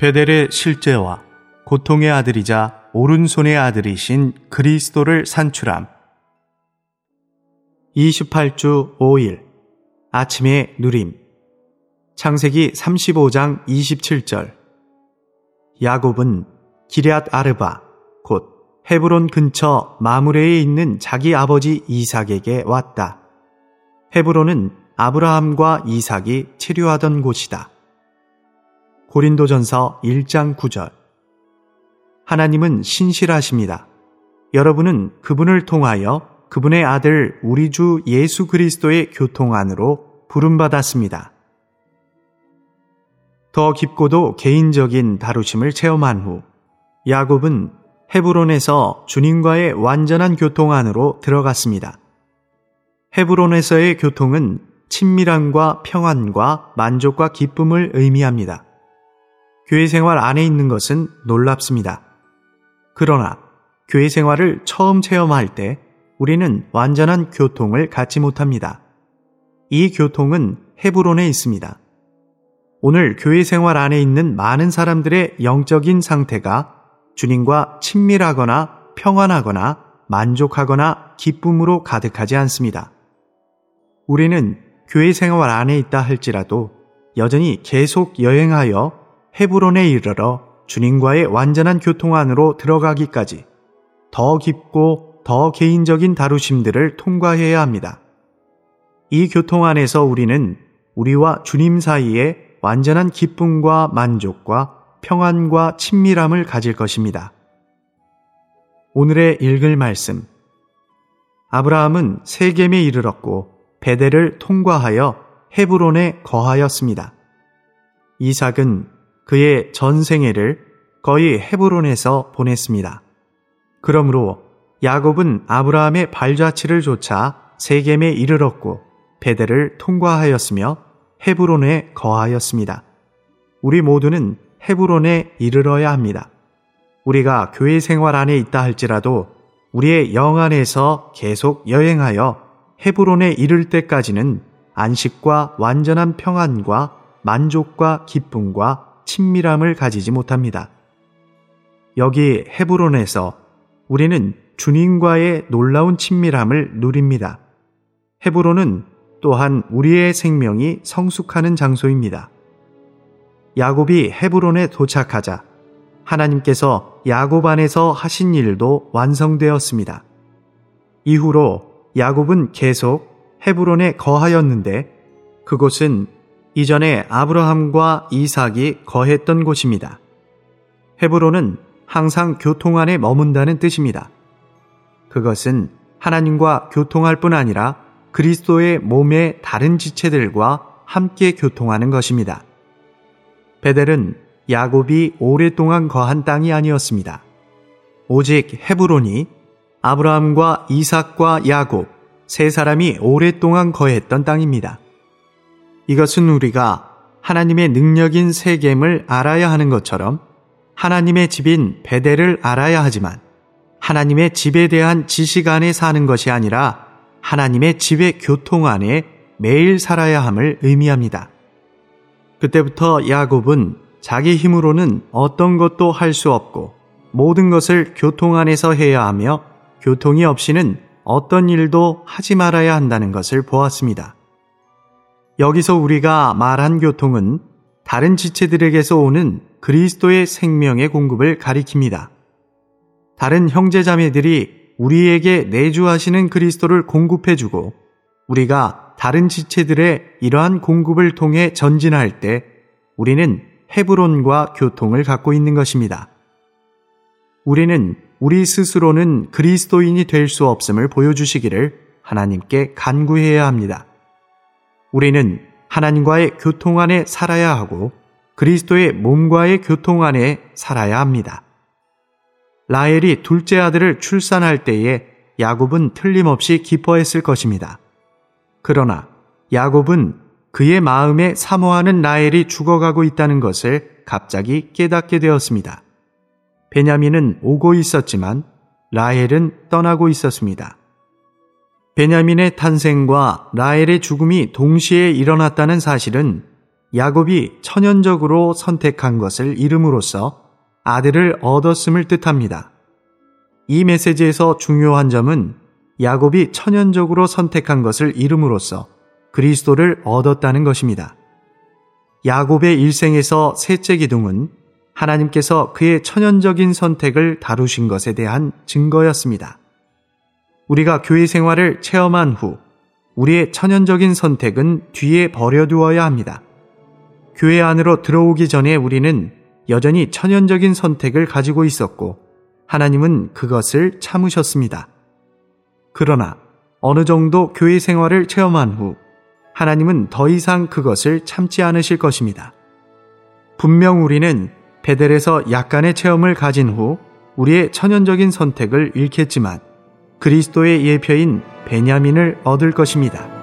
베델의 실제와 고통의 아들이자 오른손의 아들이신 그리스도를 산출함. 28주 5일 아침의 누림 창세기 35장 27절 야곱은 기럇 아르바 곧 헤브론 근처 마무레에 있는 자기 아버지 이삭에게 왔다. 헤브론은 아브라함과 이삭이 체류하던 곳이다. 고린도전서 1장 9절 하나님은 신실하십니다. 여러분은 그분을 통하여 그분의 아들 우리 주 예수 그리스도의 교통 안으로 부름받았습니다. 더 깊고도 개인적인 다루심을 체험한 후 야곱은 헤브론에서 주님과의 완전한 교통 안으로 들어갔습니다. 헤브론에서의 교통은 친밀함과 평안과 만족과 기쁨을 의미합니다. 교회 생활 안에 있는 것은 놀랍습니다. 그러나 교회 생활을 처음 체험할 때 우리는 완전한 교통을 갖지 못합니다. 이 교통은 헤브론에 있습니다. 오늘 교회 생활 안에 있는 많은 사람들의 영적인 상태가 주님과 친밀하거나 평안하거나 만족하거나 기쁨으로 가득하지 않습니다. 우리는 교회 생활 안에 있다 할지라도 여전히 계속 여행하여 헤브론에 이르러 주님과의 완전한 교통 안으로 들어가기까지 더 깊고 더 개인적인 다루심들을 통과해야 합니다. 이 교통 안에서 우리는 우리와 주님 사이에 완전한 기쁨과 만족과 평안과 친밀함을 가질 것입니다. 오늘의 읽을 말씀. 아브라함은 세겜에 이르렀고 베델을 통과하여 헤브론에 거하였습니다. 이삭은 그의 전생애를 거의 헤브론에서 보냈습니다. 그러므로 야곱은 아브라함의 발자취를 조차 세겜에 이르렀고 베델을 통과하였으며 헤브론에 거하였습니다. 우리 모두는 헤브론에 이르러야 합니다. 우리가 교회 생활 안에 있다 할지라도 우리의 영 안에서 계속 여행하여 헤브론에 이를 때까지는 안식과 완전한 평안과 만족과 기쁨과 친밀함을 가지지 못합니다. 여기 헤브론에서 우리는 주님과의 놀라운 친밀함을 누립니다. 헤브론은 또한 우리의 생명이 성숙하는 장소입니다. 야곱이 헤브론에 도착하자 하나님께서 야곱 안에서 하신 일도 완성되었습니다. 이후로 야곱은 계속 헤브론에 거하였는데 그곳은 이전에 아브라함과 이삭이 거했던 곳입니다. 헤브론은 항상 교통 안에 머문다는 뜻입니다. 그것은 하나님과 교통할 뿐 아니라 그리스도의 몸의 다른 지체들과 함께 교통하는 것입니다. 베델은 야곱이 오랫동안 거한 땅이 아니었습니다. 오직 헤브론이 아브라함과 이삭과 야곱 세 사람이 오랫동안 거했던 땅입니다. 이것은 우리가 하나님의 능력인 세겜을 알아야 하는 것처럼 하나님의 집인 베델을 알아야 하지만 하나님의 집에 대한 지식 안에 사는 것이 아니라 하나님의 집의 교통 안에 매일 살아야 함을 의미합니다. 그때부터 야곱은 자기 힘으로는 어떤 것도 할 수 없고 모든 것을 교통 안에서 해야 하며 교통이 없이는 어떤 일도 하지 말아야 한다는 것을 보았습니다. 여기서 우리가 말한 교통은 다른 지체들에게서 오는 그리스도의 생명의 공급을 가리킵니다. 다른 형제자매들이 우리에게 내주하시는 그리스도를 공급해주고 우리가 다른 지체들의 이러한 공급을 통해 전진할 때 우리는 헤브론과 교통을 갖고 있는 것입니다. 우리는 우리 스스로는 그리스도인이 될 수 없음을 보여주시기를 하나님께 간구해야 합니다. 우리는 하나님과의 교통 안에 살아야 하고 그리스도의 몸과의 교통 안에 살아야 합니다. 라헬이 둘째 아들을 출산할 때에 야곱은 틀림없이 기뻐했을 것입니다. 그러나 야곱은 그의 마음에 사모하는 라헬이 죽어가고 있다는 것을 갑자기 깨닫게 되었습니다. 베냐민은 오고 있었지만 라헬은 떠나고 있었습니다. 베냐민의 탄생과 라헬의 죽음이 동시에 일어났다는 사실은 야곱이 천연적으로 선택한 것을 이름으로써 아들을 얻었음을 뜻합니다. 이 메시지에서 중요한 점은 야곱이 천연적으로 선택한 것을 이름으로써 그리스도를 얻었다는 것입니다. 야곱의 일생에서 셋째 기둥은 하나님께서 그의 천연적인 선택을 다루신 것에 대한 증거였습니다. 우리가 교회 생활을 체험한 후 우리의 천연적인 선택은 뒤에 버려두어야 합니다. 교회 안으로 들어오기 전에 우리는 여전히 천연적인 선택을 가지고 있었고 하나님은 그것을 참으셨습니다. 그러나 어느 정도 교회 생활을 체험한 후 하나님은 더 이상 그것을 참지 않으실 것입니다. 분명 우리는 베델에서 약간의 체험을 가진 후 우리의 천연적인 선택을 잃겠지만 그리스도의 예표인 베냐민을 얻을 것입니다.